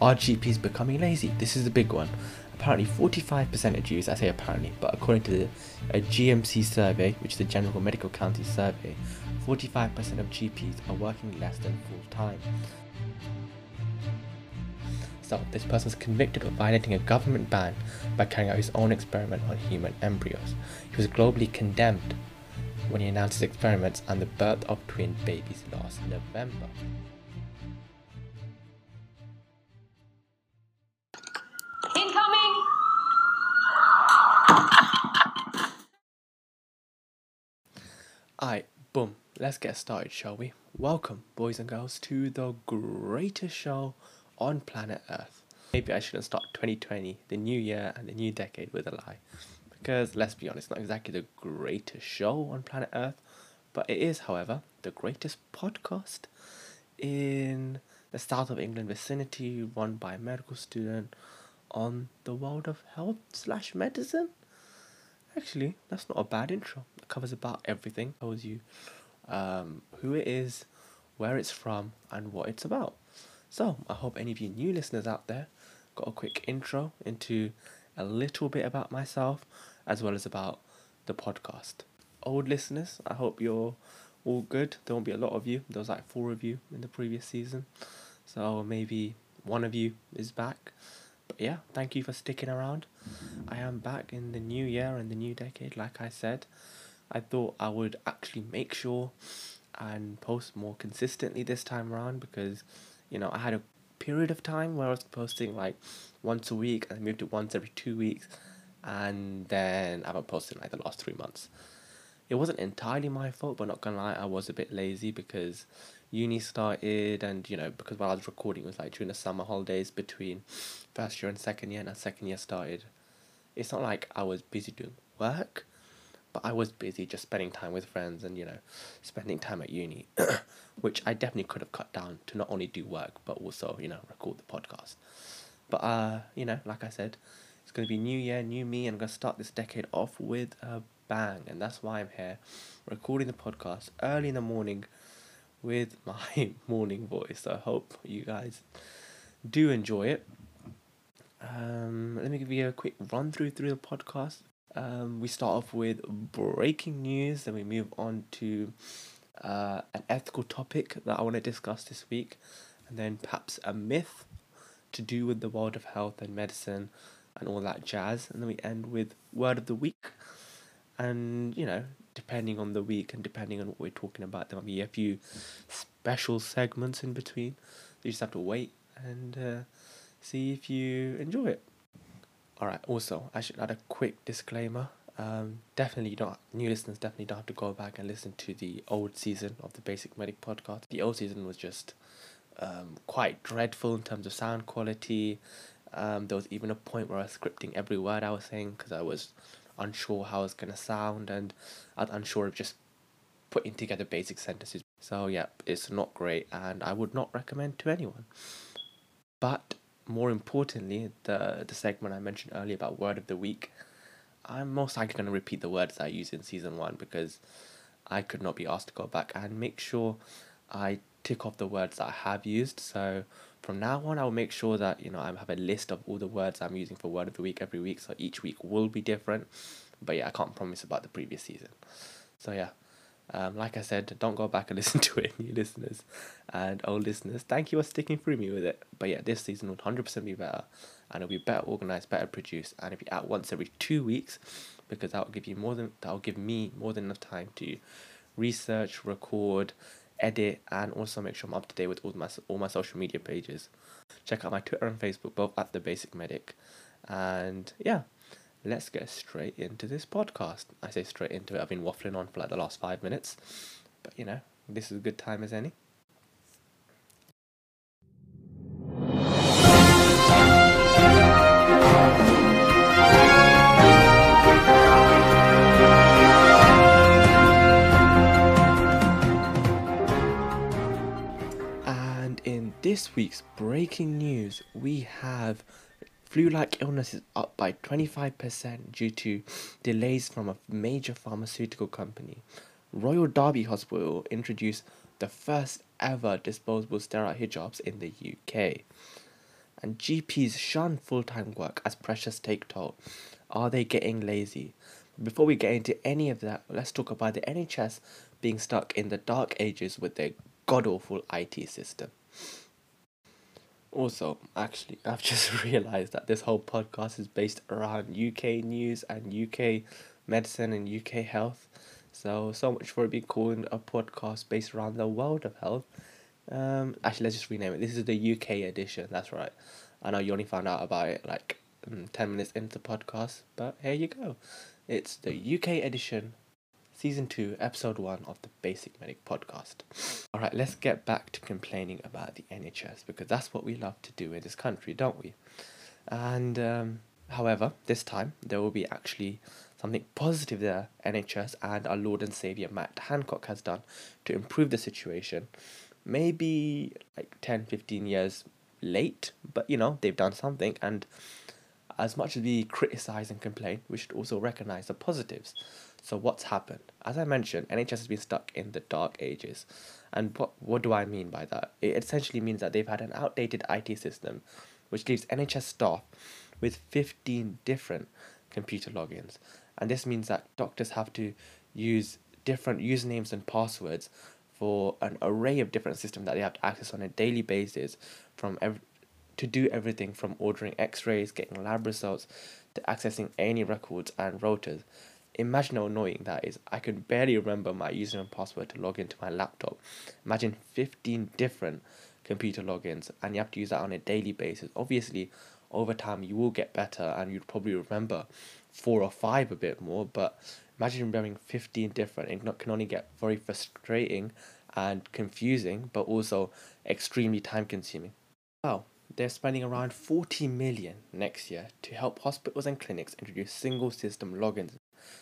Are GPs becoming lazy? This is the big one. Apparently, 45% of GPs, I say apparently, but according to a GMC survey, which is the General Medical Council Survey, 45% of GPs are working less than full time. So, this person was convicted of violating a government ban by carrying out his own experiment on human embryos. He was globally condemned when he announced his experiments and the birth of twin babies last November. Alright, boom, let's get started, shall we? Welcome, boys and girls, to the greatest show on planet Earth. Maybe I shouldn't start 2020, the new year and the new decade with a lie. Because let's be honest, not exactly the greatest show on planet Earth, but it is, however, the greatest podcast in the south of England vicinity run by a medical student on the world of health slash medicine. Actually, that's not a bad intro. It covers about everything. Tells you um, who it is, where it's from, and what it's about. So, I hope any of you new listeners out there got a quick intro into a little bit about myself as well as about the podcast. Old listeners, I hope you're all good. There won't be a lot of you. There was like four of you in the previous season. So maybe one of you is back. Yeah, thank you for sticking around. I am back in the new year and the new decade, like I said. I thought I would actually make sure and post more consistently this time around because, you know, I had a period of time where I was posting like once a week and I moved to once every two weeks and then I haven't posted like the last three months. It wasn't entirely my fault, but not gonna lie, I was a bit lazy because uni started and you know because while I was recording it was like during the summer holidays between first year and second year and second year started. It's not like I was busy doing work, but I was busy just spending time with friends and you know spending time at uni, which I definitely could have cut down to not only do work but also you know record the podcast. But uh, you know, like I said, it's gonna be new year, new me, and I'm gonna start this decade off with a bang, and that's why I'm here, recording the podcast early in the morning, with my morning voice. I hope you guys do enjoy it. Um, let me give you a quick run through through the podcast. Um, we start off with breaking news, then we move on to uh, an ethical topic that I want to discuss this week, and then perhaps a myth to do with the world of health and medicine and all that jazz. And then we end with word of the week. And, you know, depending on the week and depending on what we're talking about, there might be a few special segments in between. You just have to wait and uh, see if you enjoy it. Alright, also, I should add a quick disclaimer. Um, definitely, don't, new listeners definitely don't have to go back and listen to the old season of the Basic Medic podcast. The old season was just um, quite dreadful in terms of sound quality. Um, there was even a point where I was scripting every word I was saying because I was unsure how it's gonna sound and I was unsure of just putting together basic sentences. So yeah, it's not great and I would not recommend to anyone. But more importantly, the the segment I mentioned earlier about word of the week, I'm most likely gonna repeat the words I used in season one because I could not be asked to go back and make sure I tick off the words that I have used. So from now on, I'll make sure that you know I have a list of all the words I'm using for word of the week every week. So each week will be different. But yeah, I can't promise about the previous season. So yeah. Um, like I said, don't go back and listen to it, new listeners and old listeners. Thank you for sticking through me with it. But yeah, this season will 100% be better and it'll be better organized, better produced, and it'll be out once every two weeks because that will give you more than that will give me more than enough time to research, record, edit, and also make sure I'm up to date with all my all my social media pages. Check out my Twitter and Facebook, both at the Basic Medic. And yeah, let's get straight into this podcast. I say straight into it. I've been waffling on for like the last five minutes, but you know, this is a good time as any. In this week's breaking news, we have flu like illnesses up by 25% due to delays from a major pharmaceutical company. Royal Derby Hospital introduced the first ever disposable sterile hijabs in the UK. and GPs shun full time work as pressures take toll. Are they getting lazy? Before we get into any of that, let's talk about the NHS being stuck in the dark ages with their god awful IT system. Also, actually, I've just realized that this whole podcast is based around UK news and UK medicine and UK health. So, so much for it being called a podcast based around the world of health. Um, actually, let's just rename it. This is the UK edition. That's right. I know you only found out about it like um, 10 minutes into the podcast, but here you go. It's the UK edition season 2, episode 1 of the Basic Medic podcast. Alright, let's get back to complaining about the NHS because that's what we love to do in this country, don't we? And, um, however, this time there will be actually something positive there NHS and our Lord and Saviour Matt Hancock has done to improve the situation. Maybe like 10 15 years late, but you know, they've done something and as much as we criticize and complain, we should also recognize the positives. So what's happened? As I mentioned, NHS has been stuck in the dark ages. And what what do I mean by that? It essentially means that they've had an outdated IT system which leaves NHS staff with 15 different computer logins. And this means that doctors have to use different usernames and passwords for an array of different systems that they have to access on a daily basis from every, to do everything from ordering x-rays, getting lab results, to accessing any records and rotors. Imagine how annoying that is. I can barely remember my username and password to log into my laptop. Imagine 15 different computer logins and you have to use that on a daily basis. Obviously, over time you will get better and you'd probably remember four or five a bit more, but imagine remembering 15 different. It can only get very frustrating and confusing, but also extremely time consuming. Wow, they're spending around 40 million next year to help hospitals and clinics introduce single system logins.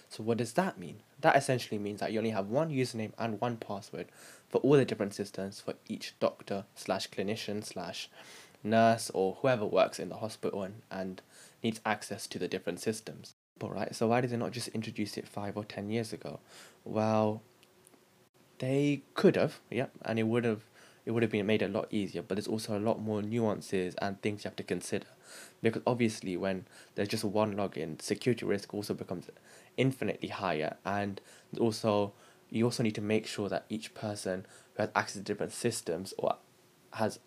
So what does that mean? That essentially means that you only have one username and one password for all the different systems for each doctor slash clinician slash nurse or whoever works in the hospital and, and needs access to the different systems. All right, so why did they not just introduce it five or ten years ago? Well, they could have, yep, and it would have it would have been made a lot easier, but there's also a lot more nuances and things you have to consider. Because obviously when there's just one login, security risk also becomes infinitely higher and also you also need to make sure that each person who has access to different systems or has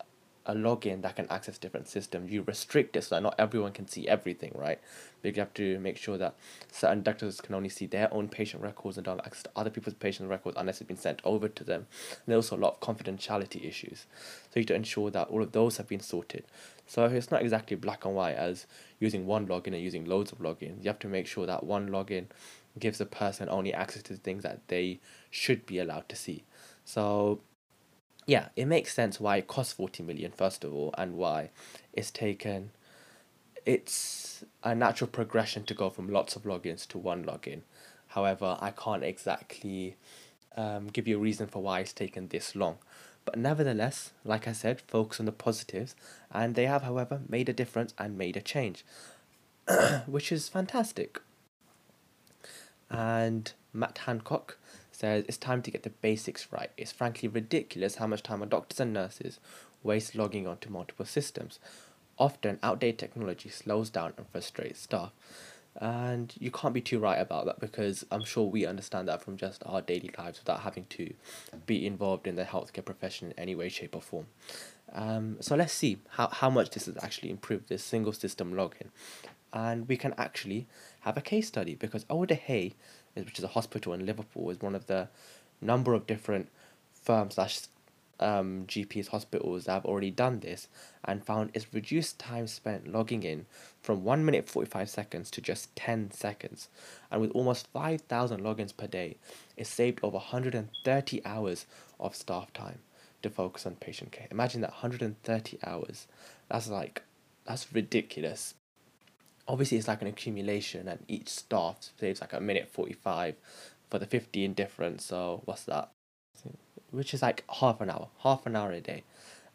a login that can access different systems. You restrict it so that not everyone can see everything, right? But you have to make sure that certain doctors can only see their own patient records and don't have access to other people's patient records unless it's been sent over to them. And there's also a lot of confidentiality issues. So you have to ensure that all of those have been sorted. So it's not exactly black and white as using one login and using loads of logins. You have to make sure that one login gives a person only access to things that they should be allowed to see. So yeah, it makes sense why it costs 40 million first of all and why it's taken it's a natural progression to go from lots of logins to one login. However, I can't exactly um, give you a reason for why it's taken this long. But nevertheless, like I said, focus on the positives, and they have, however, made a difference and made a change, which is fantastic. And Matt Hancock says it's time to get the basics right. It's frankly ridiculous how much time our doctors and nurses waste logging onto multiple systems. Often, outdated technology slows down and frustrates staff. And you can't be too right about that because I'm sure we understand that from just our daily lives without having to be involved in the healthcare profession in any way, shape, or form. Um, so let's see how, how much this has actually improved this single system login. And we can actually have a case study because Alder Hey which is a hospital in Liverpool, is one of the number of different firms slash um, GPs hospitals that have already done this and found it's reduced time spent logging in from 1 minute 45 seconds to just 10 seconds. And with almost 5,000 logins per day, it saved over 130 hours of staff time to focus on patient care. Imagine that 130 hours. That's like, that's ridiculous obviously it's like an accumulation and each staff saves like a minute 45 for the 15 difference so what's that? Which is like half an hour half an hour a day.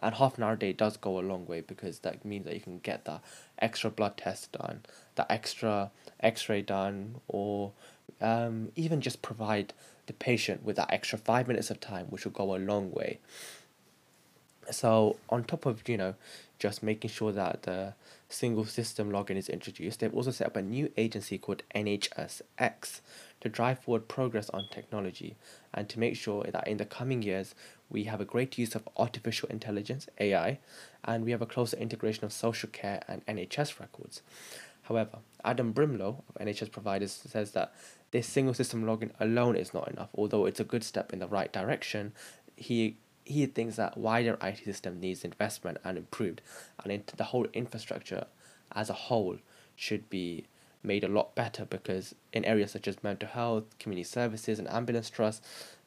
And half an hour a day does go a long way because that means that you can get that extra blood test done that extra x-ray done or um, even just provide the patient with that extra five minutes of time which will go a long way. So on top of you know just making sure that the single system login is introduced, they've also set up a new agency called NHSX to drive forward progress on technology and to make sure that in the coming years we have a great use of artificial intelligence AI and we have a closer integration of social care and NHS records. However, Adam Brimelow of NHS providers says that this single system login alone is not enough, although it's a good step in the right direction. He he thinks that wider IT system needs investment and improved, and into the whole infrastructure as a whole should be made a lot better because in areas such as mental health, community services, and ambulance trust,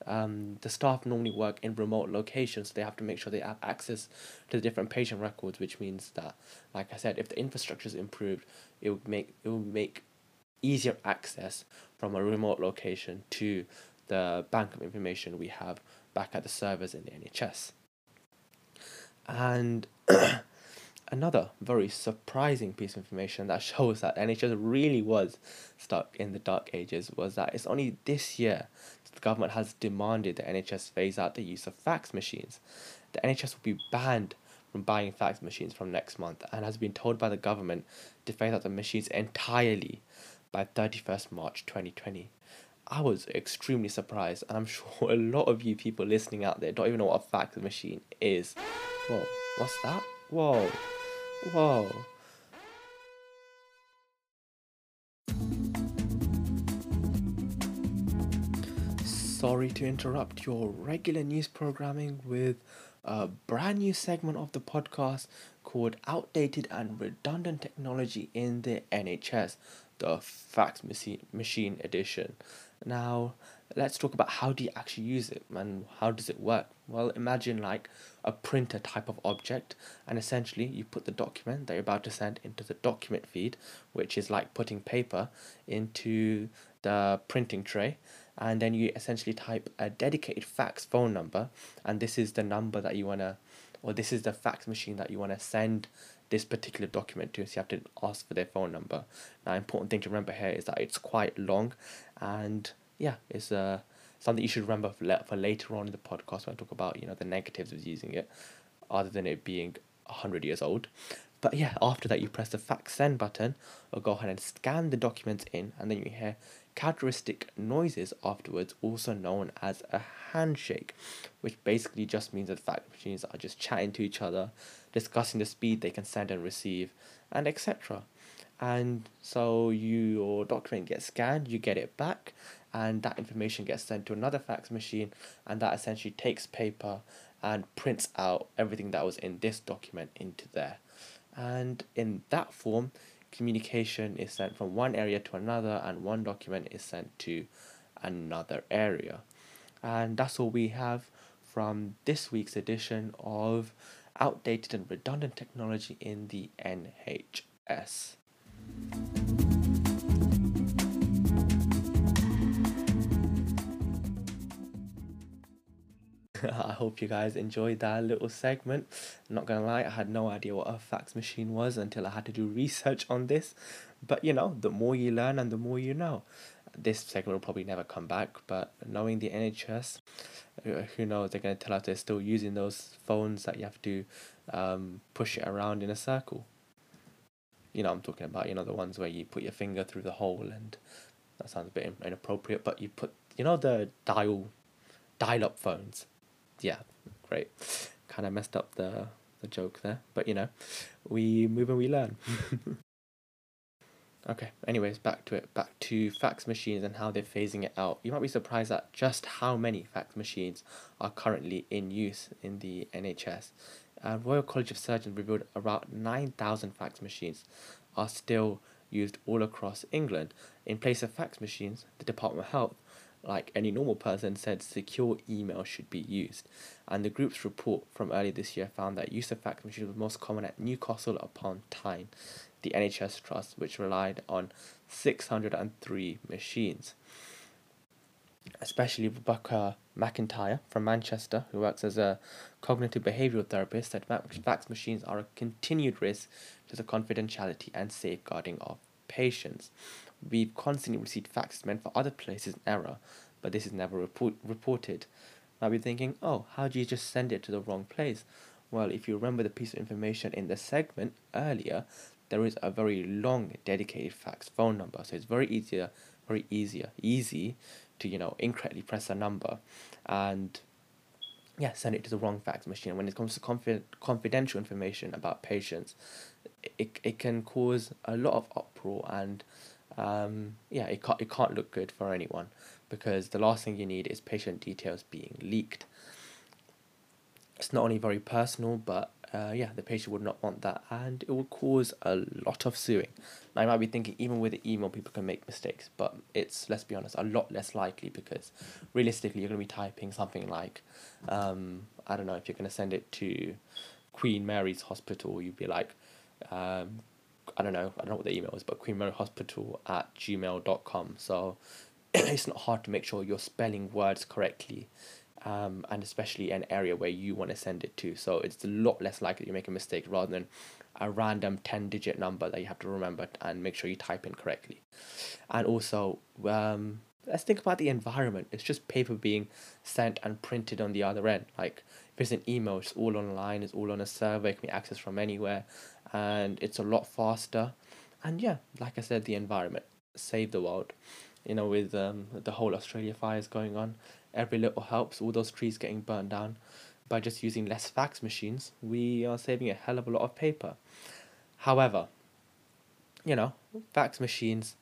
um, the staff normally work in remote locations. So they have to make sure they have access to the different patient records, which means that, like I said, if the infrastructure is improved, it would make it would make easier access from a remote location to the bank of information we have back at the servers in the NHS. And another very surprising piece of information that shows that NHS really was stuck in the dark ages was that it's only this year the government has demanded the NHS phase out the use of fax machines. The NHS will be banned from buying fax machines from next month and has been told by the government to phase out the machines entirely by 31st March 2020. I was extremely surprised, and I'm sure a lot of you people listening out there don't even know what a fax machine is. Whoa, what's that? Whoa, whoa. Sorry to interrupt your regular news programming with a brand new segment of the podcast called Outdated and Redundant Technology in the NHS, the Fax Machine, Edition. Now, let's talk about how do you actually use it and how does it work. Well, imagine like a printer type of object, and essentially you put the document that you're about to send into the document feed, which is like putting paper into the printing tray and then you essentially type a dedicated fax phone number and this is the number that you want to or this is the fax machine that you want to send this particular document to so you have to ask for their phone number now important thing to remember here is that it's quite long and yeah it's uh, something you should remember for, for later on in the podcast when I talk about you know the negatives of using it other than it being 100 years old but yeah after that you press the fax send button or go ahead and scan the documents in and then you hear characteristic noises afterwards, also known as a handshake, which basically just means that fax machines are just chatting to each other, discussing the speed they can send and receive, and etc. And so your document gets scanned, you get it back, and that information gets sent to another fax machine, and that essentially takes paper and prints out everything that was in this document into there. And in that form, communication is sent from one area to another and one document is sent to another area. And that's all we have from this week's edition of Outdated and Redundant Technology in the NHS. I hope you guys enjoyed that little segment. Not gonna lie, I had no idea what a fax machine was until I had to do research on this. But you know, the more you learn and the more you know. This segment will probably never come back, but knowing the NHS, uh, who knows, they're gonna tell us they're still using those phones that you have to um, push it around in a circle. You know, I'm talking about, you know, the ones where you put your finger through the hole and that sounds a bit inappropriate, but you put, you know, the dial, dial up phones yeah, great. Kind of messed up the the joke there, but you know, we move and we learn. okay. Anyways, back to it. Back to fax machines and how they're phasing it out. You might be surprised at just how many fax machines are currently in use in the NHS. Uh, Royal College of Surgeons revealed around 9,000 fax machines are still used all across England. In place of fax machines, the Department of Health like any normal person, said secure email should be used. And the group's report from earlier this year found that use of fax machines was most common at Newcastle upon Tyne, the NHS Trust, which relied on 603 machines. Especially Rebecca McIntyre from Manchester, who works as a cognitive behavioral therapist, said fax machines are a continued risk to the confidentiality and safeguarding of patients. We've constantly received faxes meant for other places in error, but this is never report- reported. Might be thinking, oh, how do you just send it to the wrong place? Well, if you remember the piece of information in the segment earlier, there is a very long dedicated fax phone number. So it's very easier, very easier, easy to, you know, incorrectly press a number and yeah, send it to the wrong fax machine. When it comes to confi- confidential information about patients, it, it can cause a lot of uproar and um, yeah, it can't, it can't look good for anyone because the last thing you need is patient details being leaked. It's not only very personal, but uh, yeah, the patient would not want that, and it will cause a lot of suing. Now, you might be thinking, even with the email, people can make mistakes, but it's, let's be honest, a lot less likely because realistically, you're going to be typing something like, um, I don't know, if you're going to send it to Queen Mary's Hospital, you'd be like, um, I don't know, I don't know what the email is, but Queen Mary Hospital at gmail.com. So it's not hard to make sure you're spelling words correctly um, and especially an area where you want to send it to. So it's a lot less likely you make a mistake rather than a random 10 digit number that you have to remember and make sure you type in correctly. And also, um, let's think about the environment. It's just paper being sent and printed on the other end. Like if it's an email, it's all online, it's all on a server, it can be accessed from anywhere, and it's a lot faster. And yeah, like I said, the environment, save the world. You know, with um, the whole Australia fires going on, every little helps, all those trees getting burnt down. By just using less fax machines, we are saving a hell of a lot of paper. However, you know, fax machines,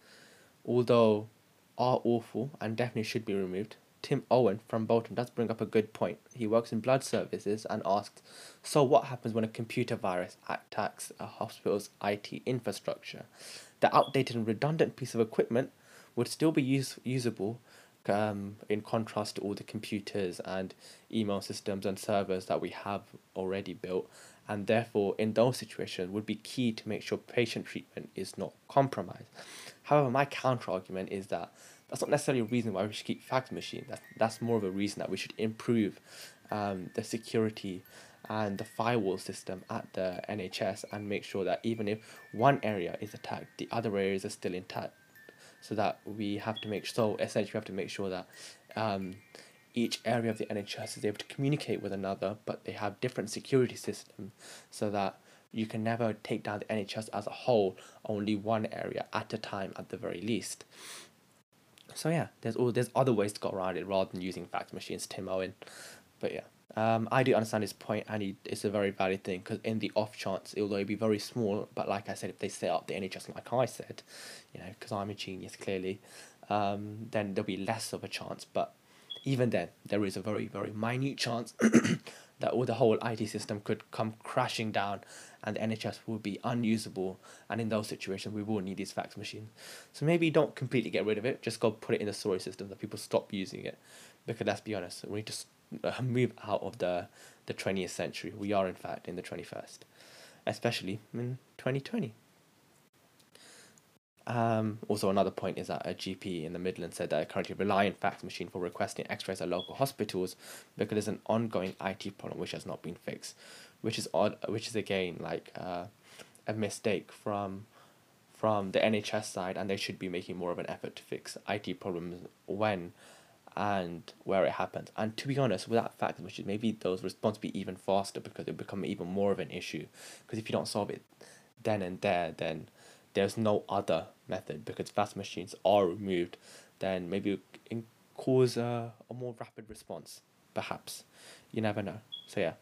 although are awful and definitely should be removed, Tim Owen from Bolton does bring up a good point. He works in blood services and asks, So, what happens when a computer virus attacks a hospital's IT infrastructure? The outdated and redundant piece of equipment would still be use- usable um, in contrast to all the computers and email systems and servers that we have already built. And therefore in those situations would be key to make sure patient treatment is not compromised. However my counter argument is that that's not necessarily a reason why we should keep fax machines that's, that's more of a reason that we should improve um, the security and the firewall system at the NHS and make sure that even if one area is attacked the other areas are still intact so that we have to make so essentially we have to make sure that um, each area of the NHS is able to communicate with another, but they have different security systems so that you can never take down the NHS as a whole, only one area at a time at the very least. So yeah, there's all there's other ways to go around it rather than using fax machines, Tim Owen. But yeah. Um, I do understand his point, and he, it's a very valid thing because in the off chance, although it be very small, but like I said, if they set up the NHS like I said, you know, because I'm a genius clearly, um, then there'll be less of a chance. But even then, there is a very very minute chance that all the whole IT system could come crashing down, and the NHS will be unusable. And in those situations, we will need these fax machines. So maybe don't completely get rid of it. Just go put it in the storage system that people stop using it, because let's be honest, we need to uh, move out of the the 20th century. We are in fact in the 21st, especially in 2020. Um, also, another point is that a GP in the Midlands said that they currently rely on fax machine for requesting X-rays at local hospitals because there's an ongoing IT problem which has not been fixed, which is odd. Which is again like uh, a mistake from from the NHS side, and they should be making more of an effort to fix IT problems when and where it happens. And to be honest, with that fact, which is maybe those response be even faster because it become even more of an issue. Because if you don't solve it then and there, then there's no other method because fax machines are removed, then maybe cause a, a more rapid response, perhaps. You never know. So yeah,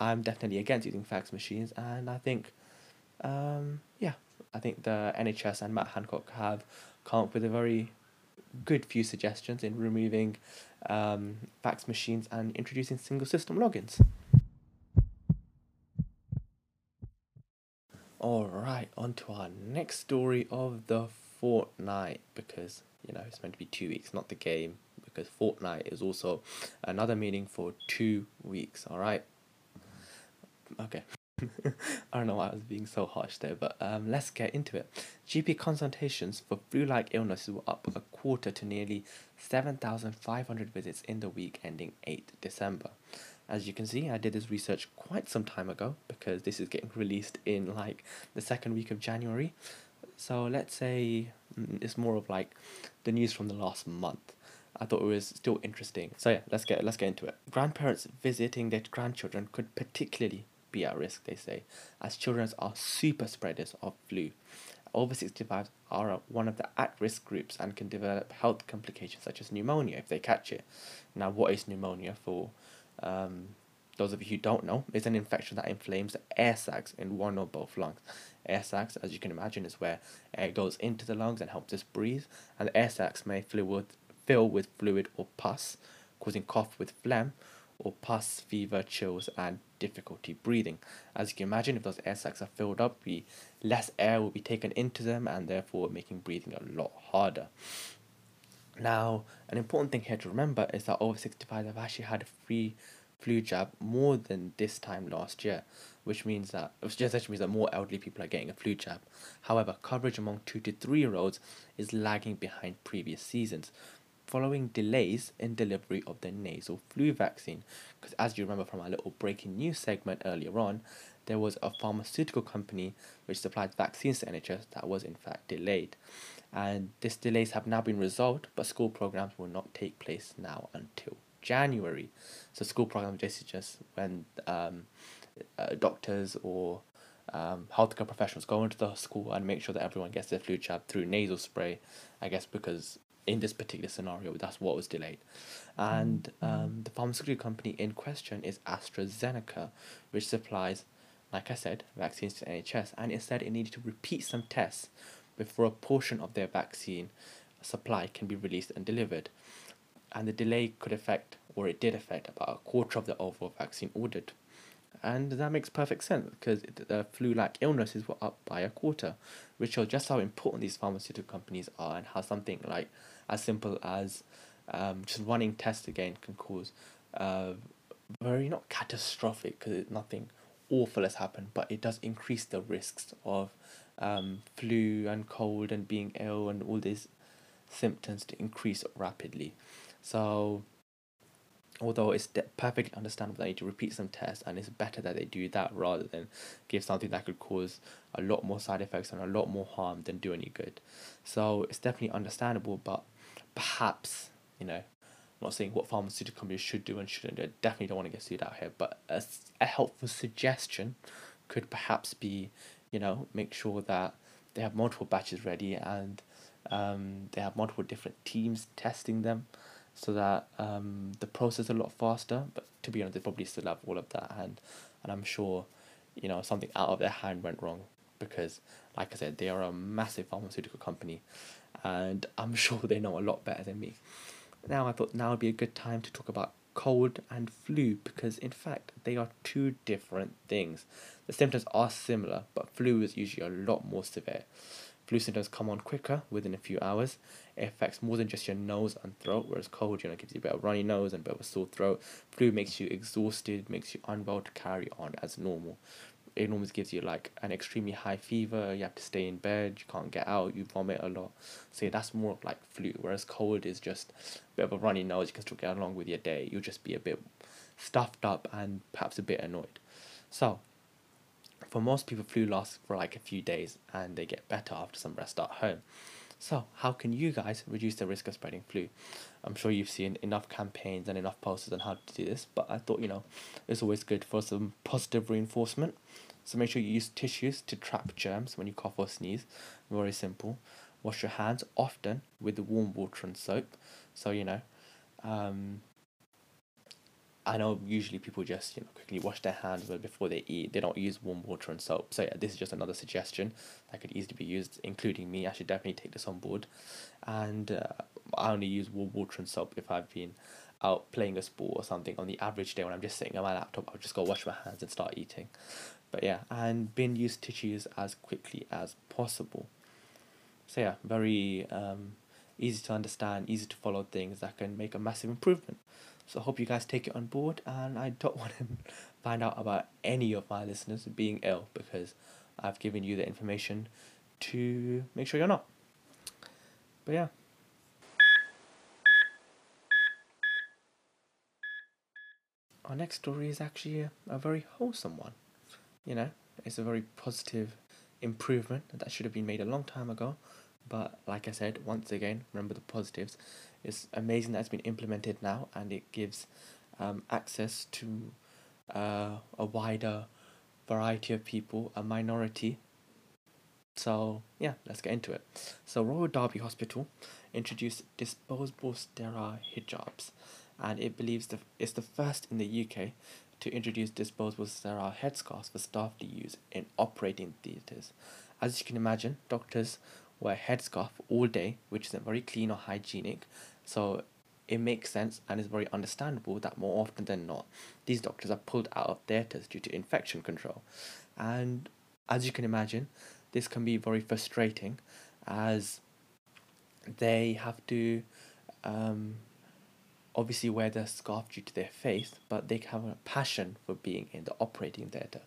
I'm definitely against using fax machines, and I think, um, yeah, I think the NHS and Matt Hancock have come up with a very good few suggestions in removing um, fax machines and introducing single system logins. Alright, on to our next story of the fortnight because you know it's meant to be two weeks, not the game, because fortnight is also another meaning for two weeks, alright? Okay. I don't know why I was being so harsh there, but um, let's get into it. GP consultations for flu like illnesses were up a quarter to nearly 7,500 visits in the week ending 8th December. As you can see, I did this research quite some time ago because this is getting released in like the second week of January. So let's say mm, it's more of like the news from the last month. I thought it was still interesting. So yeah, let's get let's get into it. Grandparents visiting their grandchildren could particularly be at risk, they say, as children are super spreaders of flu. Over 65 are one of the at risk groups and can develop health complications such as pneumonia if they catch it. Now, what is pneumonia for um, those of you who don't know? It's an infection that inflames the air sacs in one or both lungs. Air sacs, as you can imagine, is where air goes into the lungs and helps us breathe, and air sacs may with, fill with fluid or pus, causing cough with phlegm or pus, fever, chills, and difficulty breathing. As you can imagine, if those air sacs are filled up, we, less air will be taken into them and therefore making breathing a lot harder. Now, an important thing here to remember is that over 65 have actually had a free flu jab more than this time last year, which means that which just means that more elderly people are getting a flu jab. However, coverage among two to three year olds is lagging behind previous seasons, following delays in delivery of the nasal flu vaccine. Because as you remember from our little breaking news segment earlier on, there was a pharmaceutical company which supplied vaccines to NHS that was in fact delayed. And these delays have now been resolved, but school programs will not take place now until January. So school programs is just when um, uh, doctors or um, healthcare professionals go into the school and make sure that everyone gets their flu jab through nasal spray. I guess because in this particular scenario, that's what was delayed. And um, the pharmaceutical company in question is AstraZeneca, which supplies, like I said, vaccines to NHS. And it said it needed to repeat some tests before a portion of their vaccine supply can be released and delivered. And the delay could affect, or it did affect, about a quarter of the overall vaccine ordered. And that makes perfect sense because the flu like illnesses were up by a quarter, which shows just how important these pharmaceutical companies are and how something like as simple as um, just running tests again can cause uh, very not catastrophic because nothing awful has happened, but it does increase the risks of um, flu and cold and being ill and all these symptoms to increase rapidly. So although it's perfectly understandable they need to repeat some tests and it's better that they do that rather than give something that could cause a lot more side effects and a lot more harm than do any good so it's definitely understandable but perhaps you know I'm not saying what pharmaceutical companies should do and shouldn't do. I definitely don't want to get sued out here, but a, a helpful suggestion could perhaps be, you know, make sure that they have multiple batches ready and um, they have multiple different teams testing them so that um, the process is a lot faster. But to be honest, they probably still have all of that hand, and I'm sure, you know, something out of their hand went wrong because, like I said, they are a massive pharmaceutical company, and I'm sure they know a lot better than me. Now I thought now would be a good time to talk about cold and flu because in fact they are two different things. The symptoms are similar, but flu is usually a lot more severe. Flu symptoms come on quicker within a few hours. It affects more than just your nose and throat, whereas cold, you know, gives you a bit of runny nose and a bit of a sore throat. Flu makes you exhausted, makes you unwell to carry on as normal. It normally gives you like an extremely high fever, you have to stay in bed, you can't get out, you vomit a lot. So yeah, that's more like flu, whereas cold is just a bit of a runny nose, you can still get along with your day. You'll just be a bit stuffed up and perhaps a bit annoyed. So for most people, flu lasts for like a few days and they get better after some rest at home. So, how can you guys reduce the risk of spreading flu? I'm sure you've seen enough campaigns and enough posters on how to do this, but I thought, you know, it's always good for some positive reinforcement. So, make sure you use tissues to trap germs when you cough or sneeze. Very simple. Wash your hands often with warm water and soap. So, you know, um, I know usually people just you know quickly wash their hands before they eat. They don't use warm water and soap. So yeah, this is just another suggestion that could easily be used, including me. I should definitely take this on board, and uh, I only use warm water and soap if I've been out playing a sport or something. On the average day when I'm just sitting on my laptop, I'll just go wash my hands and start eating. But yeah, and bin use tissues as quickly as possible. So yeah, very um, easy to understand, easy to follow things that can make a massive improvement. So I hope you guys take it on board, and I don't want to find out about any of my listeners being ill because I've given you the information to make sure you're not. But yeah. Our next story is actually a, a very wholesome one. You know, it's a very positive improvement that should have been made a long time ago, But like I said, once again, remember the positives. It's amazing that it's been implemented now and it gives um, access to uh, a wider variety of people, a minority. So, yeah, let's get into it. So, Royal Derby Hospital introduced disposable sterile hijabs, and it believes that it's the first in the UK to introduce disposable sterile headscarves for staff to use in operating theatres. As you can imagine, doctors wear headscarf all day, which isn't very clean or hygienic, so it makes sense and is very understandable that more often than not, these doctors are pulled out of theatres due to infection control. And as you can imagine, this can be very frustrating as they have to um, obviously wear their scarf due to their faith, but they have a passion for being in the operating theatre.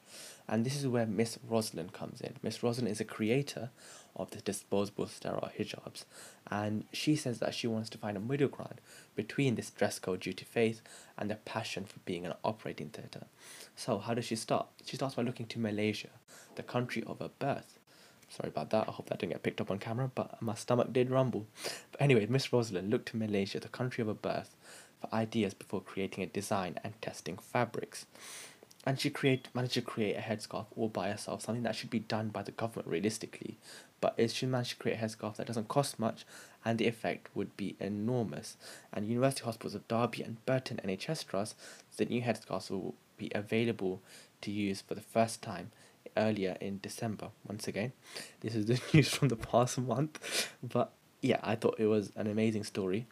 And this is where Miss Roslan comes in. Miss Roslan is a creator of the disposable sterile hijabs, and she says that she wants to find a middle ground between this dress code due to faith and the passion for being an operating theatre. So, how does she start? She starts by looking to Malaysia, the country of her birth. Sorry about that. I hope that didn't get picked up on camera, but my stomach did rumble. But anyway, Miss Roslan looked to Malaysia, the country of her birth, for ideas before creating a design and testing fabrics. And she create, managed to create a headscarf all by herself, something that should be done by the government realistically. But if she managed to create a headscarf that doesn't cost much and the effect would be enormous. And University Hospitals of Derby and Burton NHS Trust, the new headscarves will be available to use for the first time earlier in December. Once again, this is the news from the past month, but yeah, I thought it was an amazing story.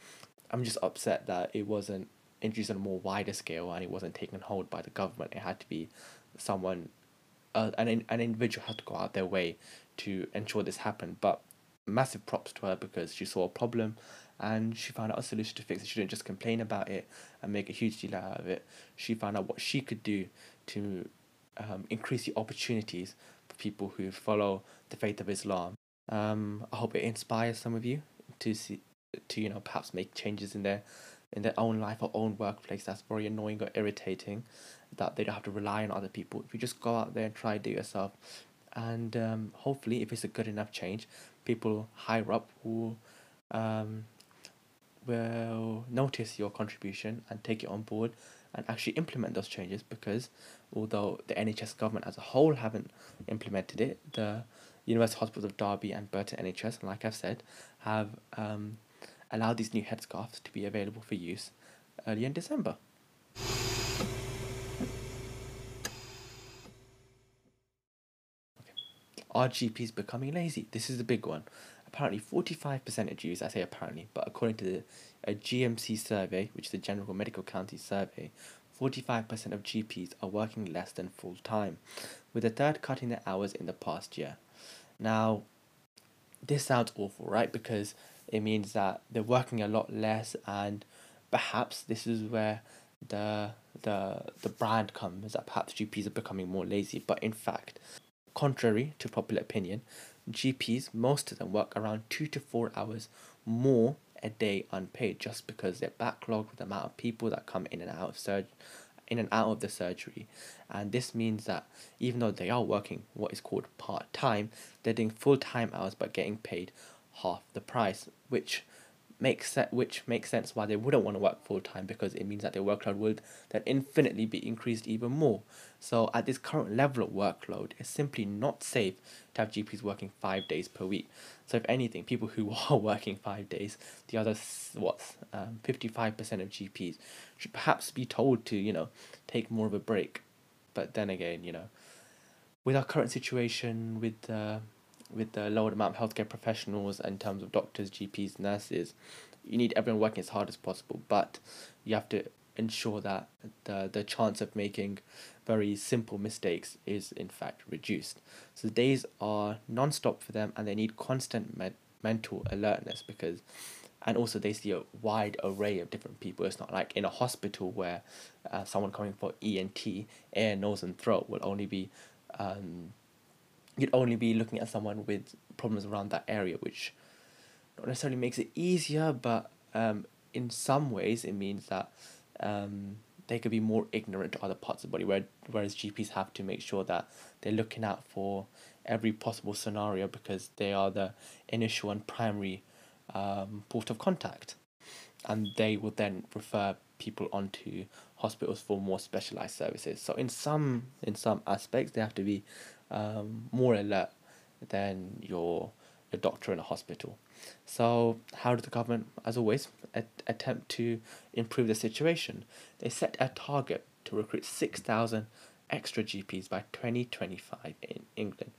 I'm just upset that it wasn't introduced on a more wider scale and it wasn't taken hold by the government. It had to be someone, uh, an an individual had to go out their way to ensure this happened. But massive props to her because she saw a problem and she found out a solution to fix it. She didn't just complain about it and make a huge deal out of it. She found out what she could do to um, increase the opportunities for people who follow the faith of Islam. Um, I hope it inspires some of you to see to you know perhaps make changes in their in their own life or own workplace that's very annoying or irritating that they don't have to rely on other people. If you just go out there and try to do it yourself and um, hopefully if it's a good enough change people higher up will um, will notice your contribution and take it on board and actually implement those changes because although the NHS government as a whole haven't implemented it, the University Hospitals of Derby and Burton NHS, like I've said, have um, allowed these new headscarves to be available for use early in December. Are GPs becoming lazy? This is the big one. Apparently, 45% of GPs, I say apparently, but according to the, a GMC survey, which is the General Medical Council Survey, 45% of GPs are working less than full time, with a third cutting their hours in the past year. Now, this sounds awful, right? Because it means that they're working a lot less and perhaps this is where the the the brand comes that perhaps GPs are becoming more lazy. But in fact contrary to popular opinion GPs most of them work around 2 to 4 hours more a day unpaid just because they're backlogged with the amount of people that come in and out of surgery in and out of the surgery. And this means that even though they are working what is called part-time they're doing full-time hours but getting paid half the price, which makes se- which makes sense why they wouldn't want to work full time because it means that their workload would then infinitely be increased even more. So at this current level of workload, it's simply not safe to have GPs working five days per week. So if anything, people who are working five days, the other what um, fifty five percent of GPs should perhaps be told to you know take more of a break. But then again, you know, with our current situation with uh, with the lower amount of healthcare professionals in terms of doctors, GPs, nurses. You need everyone working as hard as possible, but you have to ensure that the the chance of making very simple mistakes is in fact reduced. So the days are non-stop for them and they need constant med- mental alertness because and also they see a wide array of different people. It's not like in a hospital where uh, someone coming for ENT, ear, nose and throat will only be um, you'd only be looking at someone with problems around that area, which not necessarily makes it easier, but um, in some ways it means that um, they could be more ignorant to other parts of the body, where, whereas GPs have to make sure that they're looking out for every possible scenario because they are the initial and primary um, port of contact. And they will then refer people onto hospitals for more specialized services. So in some in some aspects, they have to be um, more alert than your a doctor in a hospital. So how did the government, as always, at- attempt to improve the situation? They set a target to recruit six thousand extra GPs by twenty twenty five in England.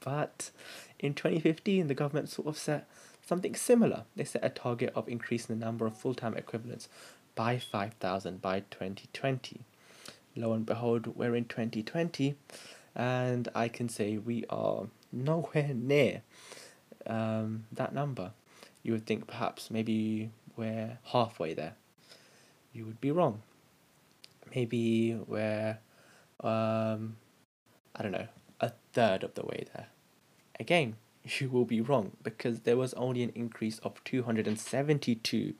But in 2015, the government sort of set something similar. They set a target of increasing the number of full time equivalents by 5,000 by 2020. Lo and behold, we're in 2020, and I can say we are nowhere near um, that number. You would think perhaps maybe we're halfway there. You would be wrong. Maybe we're, um, I don't know, a third of the way there. Again, you will be wrong because there was only an increase of 272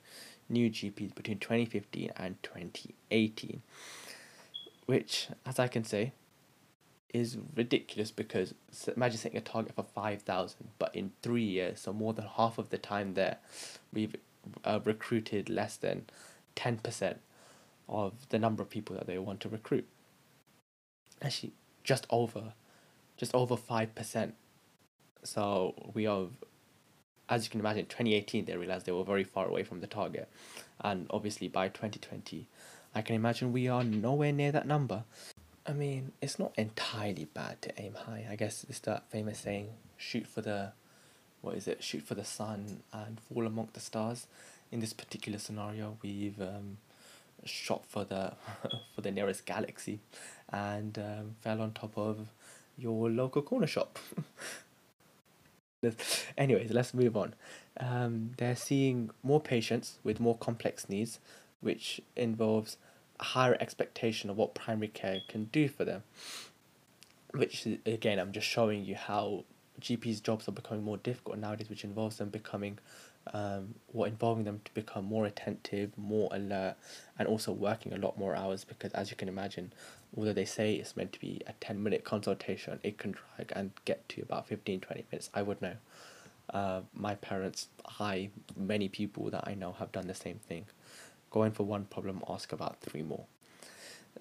new GPs between 2015 and 2018, which, as I can say, is ridiculous because imagine setting a target for 5,000, but in three years, so more than half of the time there, we've uh, recruited less than 10% of the number of people that they want to recruit. Actually, just over, just over 5%. So we are, as you can imagine, 2018 they realized they were very far away from the target. And obviously by 2020, I can imagine we are nowhere near that number. I mean, it's not entirely bad to aim high. I guess it's that famous saying, shoot for the, what is it, shoot for the sun and fall among the stars. In this particular scenario, we've um, shot for the for the nearest galaxy and um, fell on top of your local corner shop. Anyways, let's move on. Um, they're seeing more patients with more complex needs, which involves higher expectation of what primary care can do for them. Which, again, I'm just showing you how GPs' jobs are becoming more difficult nowadays, which involves them becoming, um, what involving them to become more attentive, more alert, and also working a lot more hours because, as you can imagine, although they say it's meant to be a 10 minute consultation, it can drag and get to about 15 20 minutes. I would know. Uh, my parents, I, many people that I know have done the same thing. Go in for one problem, ask about three more.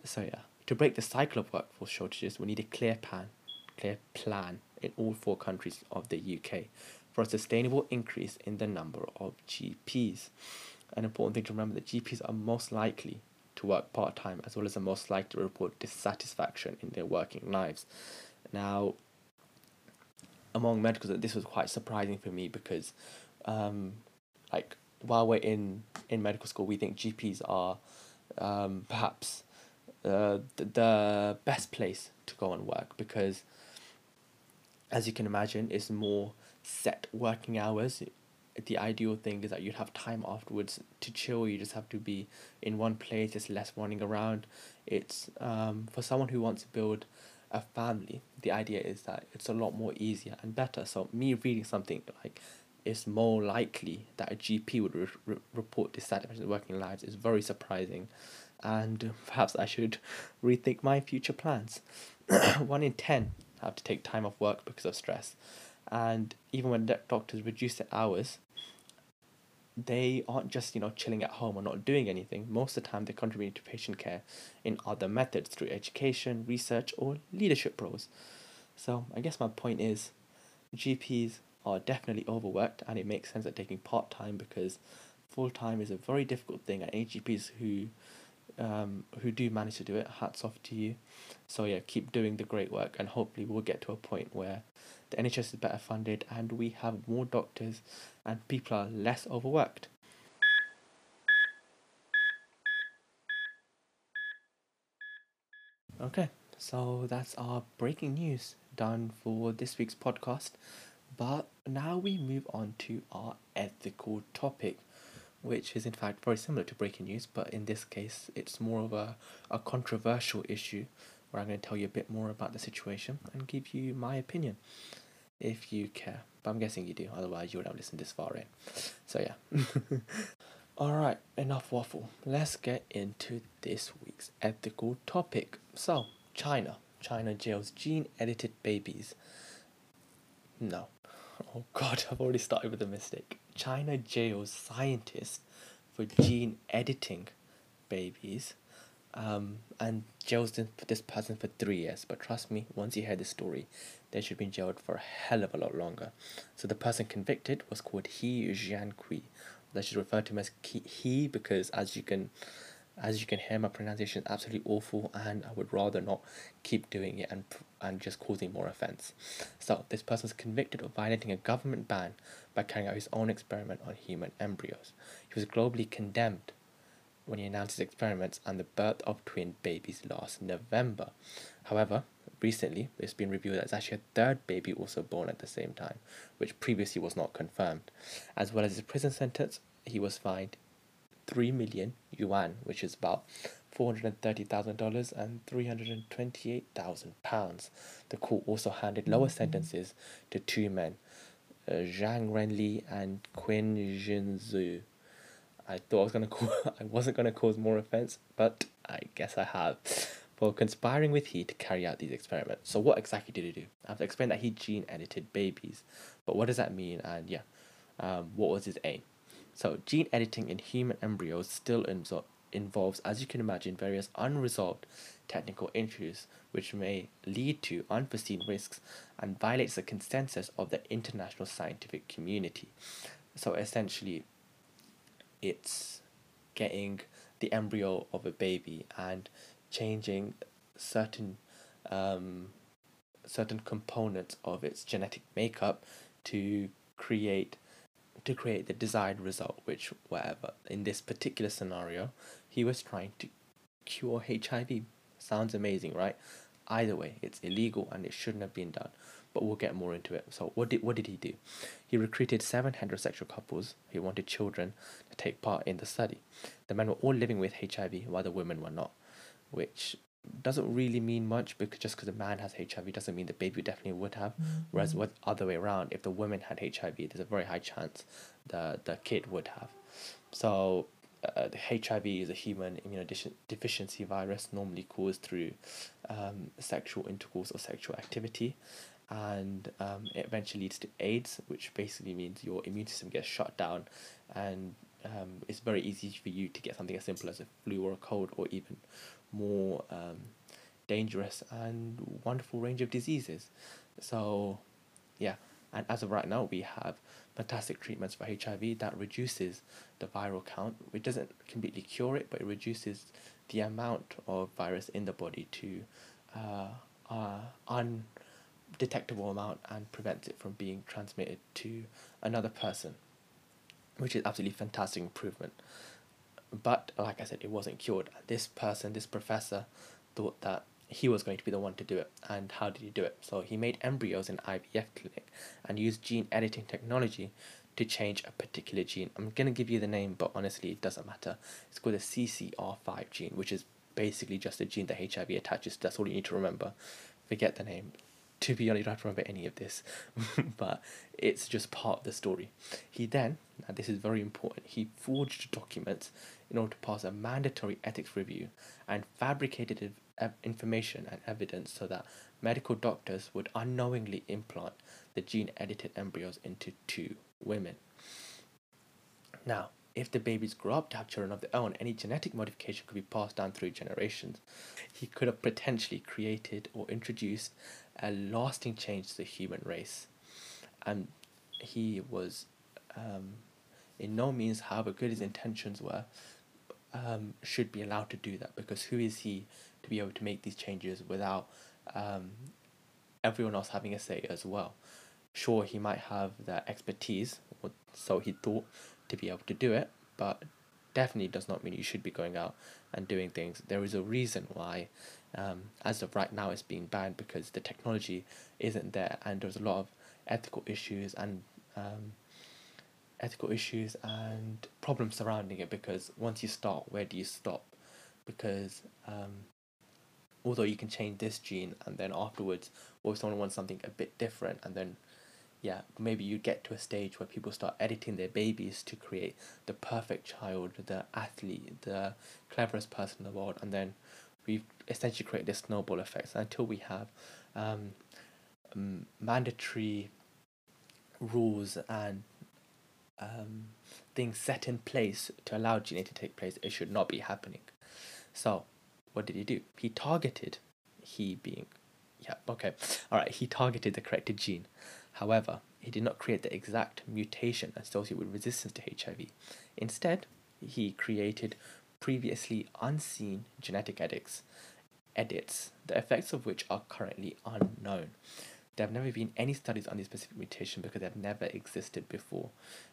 So, yeah, to break the cycle of workforce shortages, we need a clear plan, clear plan in all four countries of the UK for a sustainable increase in the number of GPs. An important thing to remember that GPs are most likely to work part time as well as are most likely to report dissatisfaction in their working lives. Now, among medicals, this was quite surprising for me because, um, like, while we're in, in medical school, we think GPs are um, perhaps uh, the, the best place to go and work because, as you can imagine, it's more set working hours the ideal thing is that you'd have time afterwards to chill. You just have to be in one place, It's less running around. It's um, for someone who wants to build a family. The idea is that it's a lot more easier and better. So me reading something like it's more likely that a GP would re- re- report dissatisfaction in working lives. Is very surprising, and perhaps I should rethink my future plans. One in ten have to take time off work because of stress. And even when doctors reduce their hours they aren't just you know chilling at home or not doing anything. Most of the time they're contributing to patient care in other methods through education research or leadership roles. So i guess my point is gps are definitely overworked and it makes sense that taking part-time because full-time is a very difficult thing and agps who um, who do manage to do it hats off to you so yeah keep doing the great work and hopefully we'll get to a point where the NHS is better funded and we have more doctors and people are less overworked. Okay, so that's our breaking news done for this week's podcast. But now we move on to our ethical topic, which is in fact very similar to breaking news, but in this case, it's more of a, a controversial issue where I'm going to tell you a bit more about the situation and give you my opinion if you care. But I'm guessing you do, otherwise, you would have listened this far in. So, yeah. Alright, enough waffle. Let's get into this week's ethical topic. So, China. China jails gene edited babies. No. Oh god, I've already started with a mistake. China jails scientists for gene editing babies um, and jails this person for three years. But trust me, once you hear the story, they should be jailed for a hell of a lot longer. So the person convicted was called He Jiankui. Let's just refer to him as he because as you can as you can hear my pronunciation is absolutely awful and I would rather not keep doing it and and just causing more offense. So this person was convicted of violating a government ban by carrying out his own experiment on human embryos. He was globally condemned when he announced his experiments and the birth of twin babies last November. However, recently it's been revealed that it's actually a third baby also born at the same time, which previously was not confirmed. As well as his prison sentence, he was fined 3 million yuan, which is about $430,000 and £328,000. The court also handed lower sentences to two men, uh, Zhang Renli and Qin Jinzhu. I thought I was gonna call, I wasn't gonna cause more offense, but I guess I have. For conspiring with he to carry out these experiments. So what exactly did he do? I've explained that he gene edited babies, but what does that mean? And yeah, um, what was his aim? So gene editing in human embryos still involves, as you can imagine, various unresolved technical issues which may lead to unforeseen risks and violates the consensus of the international scientific community. So essentially, it's getting the embryo of a baby and changing certain um, certain components of its genetic makeup to create to create the desired result which whatever in this particular scenario he was trying to cure hiv sounds amazing right either way it's illegal and it shouldn't have been done but we'll get more into it. So what did what did he do? He recruited seven heterosexual couples who wanted children to take part in the study. The men were all living with HIV while the women were not, which doesn't really mean much because just because a man has HIV doesn't mean the baby definitely would have. Mm-hmm. Whereas what other way around, if the woman had HIV, there's a very high chance the the kid would have. So uh, the HIV is a human immunodeficiency virus normally caused through um, sexual intercourse or sexual activity and um, it eventually leads to AIDS, which basically means your immune system gets shut down, and um, it's very easy for you to get something as simple as a flu or a cold, or even more um, dangerous and wonderful range of diseases. So, yeah, and as of right now, we have fantastic treatments for HIV that reduces the viral count. It doesn't completely cure it, but it reduces the amount of virus in the body to uh, uh, un detectable amount and prevents it from being transmitted to another person, which is absolutely fantastic improvement. But like I said, it wasn't cured. This person, this professor, thought that he was going to be the one to do it. And how did he do it? So he made embryos in IVF clinic and used gene editing technology to change a particular gene. I'm gonna give you the name, but honestly, it doesn't matter. It's called the CCR5 gene, which is basically just a gene that HIV attaches. That's all you need to remember. Forget the name to be honest, you don't have to remember any of this, but it's just part of the story. He then, and this is very important, he forged documents in order to pass a mandatory ethics review and fabricated information and evidence so that medical doctors would unknowingly implant the gene edited embryos into two women. Now, if the babies grow up to have children of their own, any genetic modification could be passed down through generations. He could have potentially created or introduced a lasting change to the human race. And he was, um, in no means, however good his intentions were, um, should be allowed to do that because who is he to be able to make these changes without um, everyone else having a say as well? Sure, he might have the expertise, or so he thought, to be able to do it, but definitely does not mean you should be going out and doing things. There is a reason why um, as of right now it's being banned because the technology isn't there and there's a lot of ethical issues and um, ethical issues and problems surrounding it because once you start where do you stop? Because um, although you can change this gene and then afterwards if someone wants something a bit different and then yeah, maybe you get to a stage where people start editing their babies to create the perfect child, the athlete, the cleverest person in the world, and then we've essentially create this snowball effect. Until we have um, mandatory rules and um, things set in place to allow gene to take place. It should not be happening. So, what did he do? He targeted, he being, yeah, okay, all right, he targeted the corrected gene However, he did not create the exact mutation associated with resistance to HIV. Instead, he created previously unseen genetic edits, edits, the effects of which are currently unknown. There have never been any studies on this specific mutation because they have never existed before,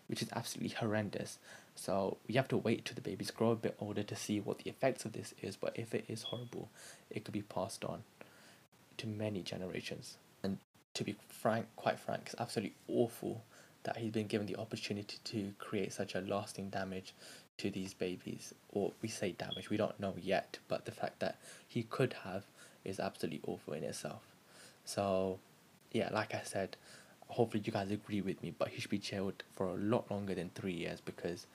which is absolutely horrendous. So we have to wait till the babies grow a bit older to see what the effects of this is. But if it is horrible, it could be passed on to many generations. And to be frank, quite frank, it's absolutely awful that he's been given the opportunity to create such a lasting damage to these babies. Or we say damage, we don't know yet, but the fact that he could have is absolutely awful in itself. So, yeah, like I said, hopefully you guys agree with me, but he should be jailed for a lot longer than three years because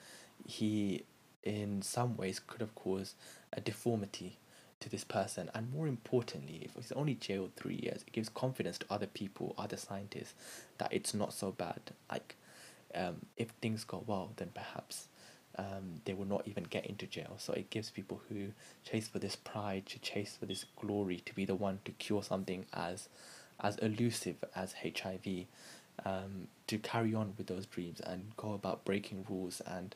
he, in some ways, could have caused a deformity to this person. And more importantly if he's only jailed three years it gives confidence to other people other scientists that it's not so bad. Like um, if things go well then perhaps um, they will not even get into jail. So it gives people who chase for this pride to chase for this glory to be the one to cure something as as elusive as hiv um, to carry on with those dreams and go about breaking rules and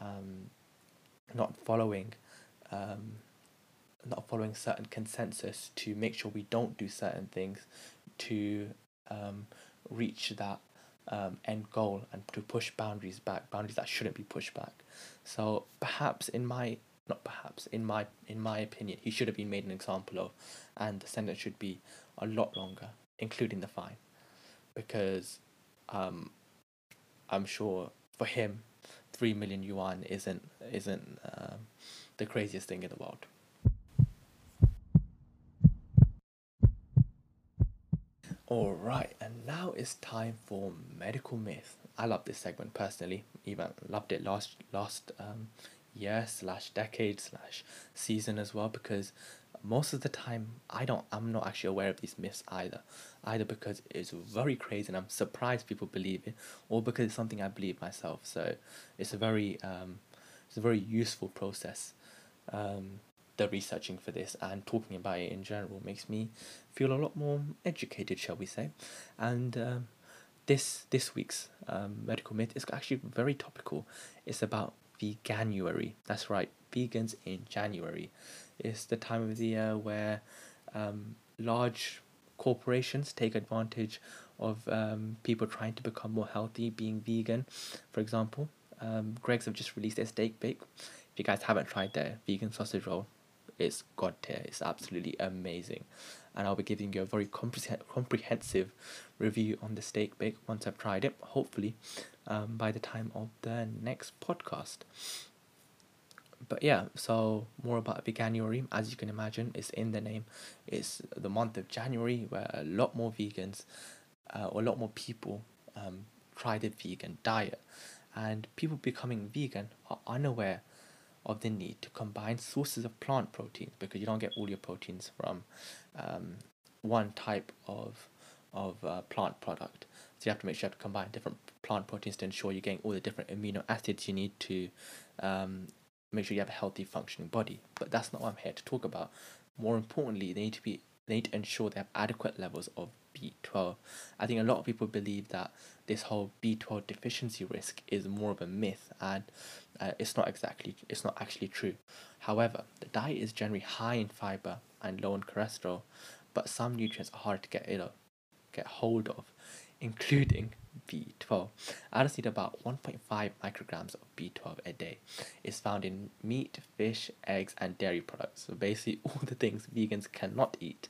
um, not following um, not following certain consensus to make sure we don't do certain things to um, reach that um, end goal and to push boundaries back, boundaries that shouldn't be pushed back. So perhaps in my not perhaps in my in my opinion, he should have been made an example of, and the sentence should be a lot longer, including the fine, because um, I'm sure for him, three million yuan isn't isn't um, the craziest thing in the world. Alright, and now it's time for medical myth. I love this segment personally. Even loved it last last um, year slash decade slash season as well because most of the time I don't I'm not actually aware of these myths either. Either because it's very crazy and I'm surprised people believe it, or because it's something I believe myself. So it's a very um, it's a very useful process. Um, the researching for this and talking about it in general makes me feel a lot more educated, shall we say. And um, this this week's um, medical myth is actually very topical. It's about veganuary. That's right, vegans in January. It's the time of the year where um, large corporations take advantage of um, people trying to become more healthy, being vegan. For example, um, Greggs have just released their steak bake. If you guys haven't tried their vegan sausage roll, it's god tier. It's absolutely amazing, and I'll be giving you a very comprehensive review on the steak bake once I've tried it. Hopefully, um, by the time of the next podcast. But yeah, so more about Veganuary. As you can imagine, it's in the name. It's the month of January where a lot more vegans, uh, or a lot more people, um, try the vegan diet, and people becoming vegan are unaware of the need to combine sources of plant proteins because you don't get all your proteins from um, one type of of uh, plant product. So you have to make sure you have to combine different plant proteins to ensure you're getting all the different amino acids you need to um, make sure you have a healthy functioning body. But that's not what I'm here to talk about. More importantly, they need to be they need to ensure they have adequate levels of B12. I think a lot of people believe that this whole B12 deficiency risk is more of a myth and uh, it's not exactly it's not actually true. However, the diet is generally high in fiber and low in cholesterol, but some nutrients are hard to get rid of, get hold of, including B12. Adults need about 1.5 micrograms of B12 a day. It's found in meat, fish, eggs, and dairy products. So basically, all the things vegans cannot eat,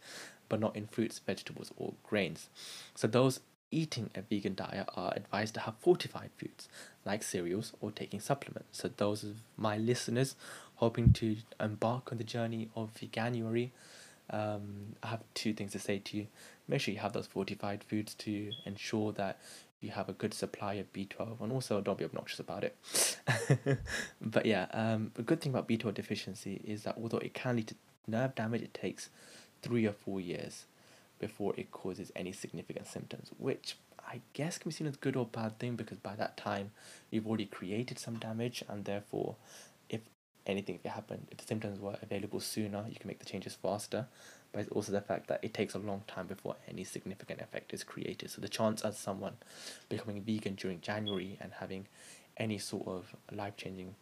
but not in fruits, vegetables, or grains. So those eating a vegan diet are advised to have fortified foods like cereals or taking supplements. So those of my listeners hoping to embark on the journey of veganuary, um, I have two things to say to you. Make sure you have those fortified foods to ensure that you have a good supply of B12 and also don't be obnoxious about it. but yeah, um, a good thing about B12 deficiency is that although it can lead to nerve damage, it takes three or four years before it causes any significant symptoms, which I guess can be seen as a good or bad thing because by that time you've already created some damage and therefore if anything if it happened, if the symptoms were available sooner, you can make the changes faster. But it's also the fact that it takes a long time before any significant effect is created. So the chance as someone becoming vegan during January and having any sort of life changing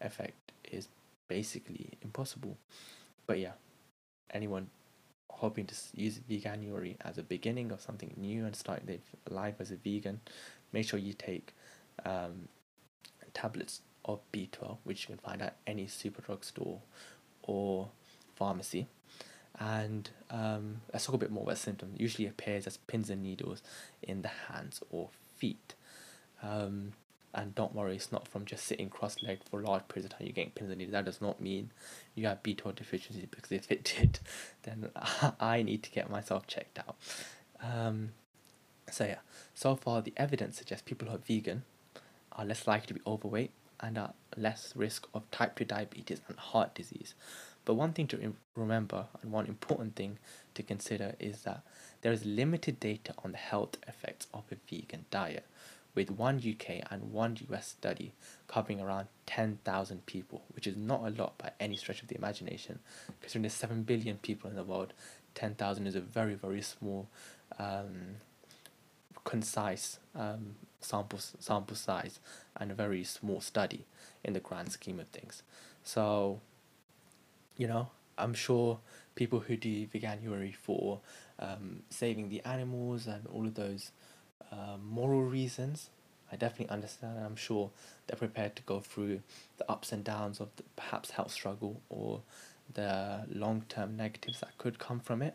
effect is basically impossible. But yeah, anyone hoping to use veganuary as a beginning of something new and start their life as a vegan, make sure you take um, tablets of B12, which you can find at any Superdrug store or pharmacy. And um, let's talk a bit more about symptoms. Usually appears as pins and needles in the hands or feet. Um, and don't worry, it's not from just sitting cross-legged for large periods of time. You're getting pins and needles. That does not mean you have B12 deficiency because if it did, then I need to get myself checked out. Um, so yeah, so far the evidence suggests people who are vegan are less likely to be overweight and are less risk of type 2 diabetes and heart disease. But one thing to remember and one important thing to consider is that there is limited data on the health effects of a vegan diet with one UK and one US study covering around 10,000 people, which is not a lot by any stretch of the imagination. Considering there's 7 billion people in the world, 10,000 is a very, very small, um, concise um, sample, sample size and a very small study in the grand scheme of things. So, you know, I'm sure people who do veganuary for um, saving the animals and all of those uh, moral reasons. I definitely understand. I'm sure they're prepared to go through the ups and downs of the perhaps health struggle or the long term negatives that could come from it.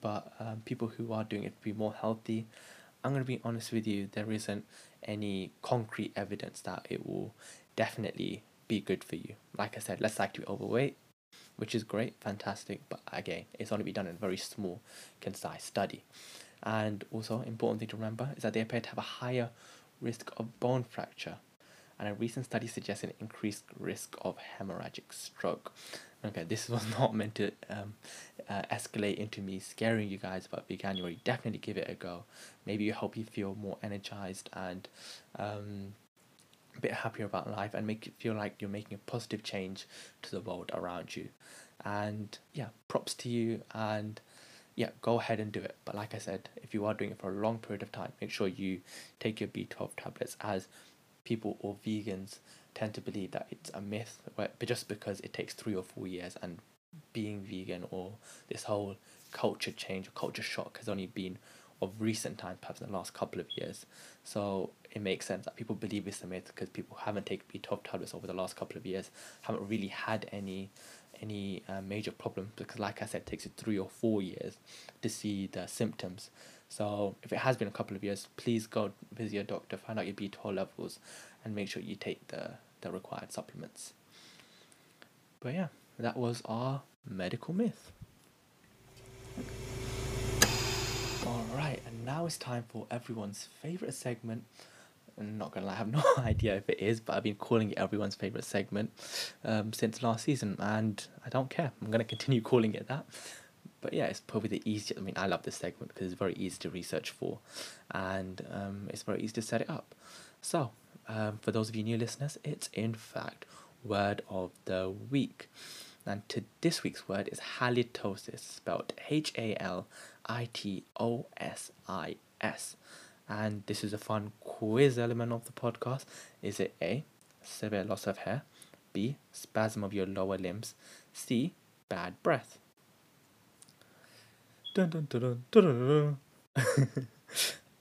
But um, people who are doing it to be more healthy, I'm going to be honest with you, there isn't any concrete evidence that it will definitely be good for you. Like I said, likely to be overweight, which is great, fantastic, but again, it's only be done in a very small, concise study. And also, important thing to remember is that they appear to have a higher risk of bone fracture, and a recent study suggests an increased risk of hemorrhagic stroke. Okay, this was not meant to um, uh, escalate into me scaring you guys about veganuary. Definitely give it a go. Maybe it'll help you feel more energized and um, a bit happier about life and make it feel like you're making a positive change to the world around you. And yeah, props to you and yeah, go ahead and do it. But like I said, if you are doing it for a long period of time, make sure you take your B12 tablets as people or vegans tend to believe that it's a myth, but just because it takes three or four years and being vegan or this whole culture change or culture shock has only been of recent times, perhaps in the last couple of years. So it makes sense that people believe it's a myth because people haven't taken B12 tablets over the last couple of years, haven't really had any any uh, major problem because like I said it takes you three or four years to see the symptoms. So if it has been a couple of years please go visit your doctor find out your B12 levels and make sure you take the, the required supplements. But yeah that was our medical myth. Alright and now it's time for everyone's favorite segment I'm not gonna lie, I have no idea if it is, but I've been calling it everyone's favorite segment um, since last season, and I don't care. I'm gonna continue calling it that. But yeah, it's probably the easiest. I mean, I love this segment because it's very easy to research for, and um, it's very easy to set it up. So, um, for those of you new listeners, it's in fact word of the week. And to this week's word is halitosis, spelled H A L I T O S I S and this is a fun quiz element of the podcast. Is it A, severe loss of hair, B, spasm of your lower limbs, C, bad breath? Dun, dun, dun, dun, dun.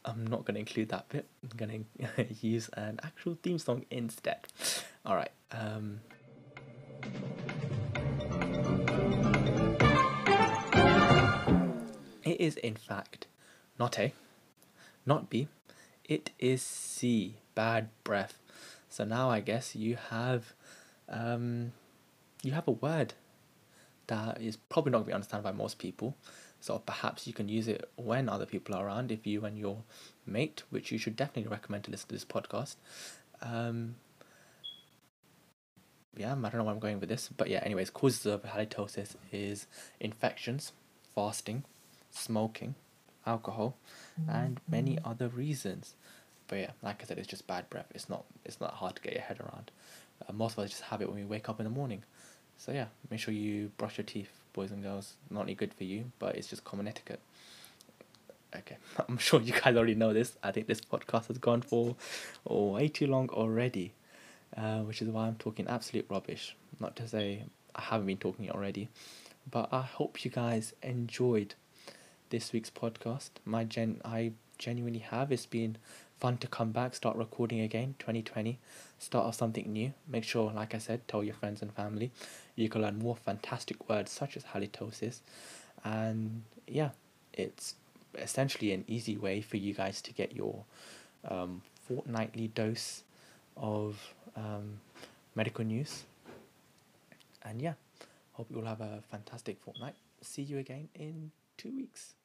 I'm not going to include that bit. I'm going to use an actual theme song instead. All right. Um, it is, in fact, not A, not B. It is C, bad breath. So now I guess you have um, you have a word that is probably not going to be understood by most people. So perhaps you can use it when other people are around, if you and your mate, which you should definitely recommend to listen to this podcast. Um, yeah, I don't know where I'm going with this, but yeah, anyways, causes of halitosis is infections, fasting, smoking, alcohol, and many other reasons. But yeah, like I said, it's just bad breath. It's not it's not hard to get your head around. Uh, most of us just have it when we wake up in the morning. So yeah, make sure you brush your teeth, boys and girls. Not only good for you, but it's just common etiquette. Okay, I'm sure you guys already know this. I think this podcast has gone for oh, way too long already, uh, which is why I'm talking absolute rubbish. Not to say I haven't been talking already, but I hope you guys enjoyed this week's podcast. My gen, I genuinely have. It's been fun to come back, start recording again. 2020, start off something new. Make sure, like I said, tell your friends and family. You can learn more fantastic words such as halitosis, and yeah, it's essentially an easy way for you guys to get your um, fortnightly dose of um, medical news. And yeah, hope you all have a fantastic fortnight. See you again in two weeks.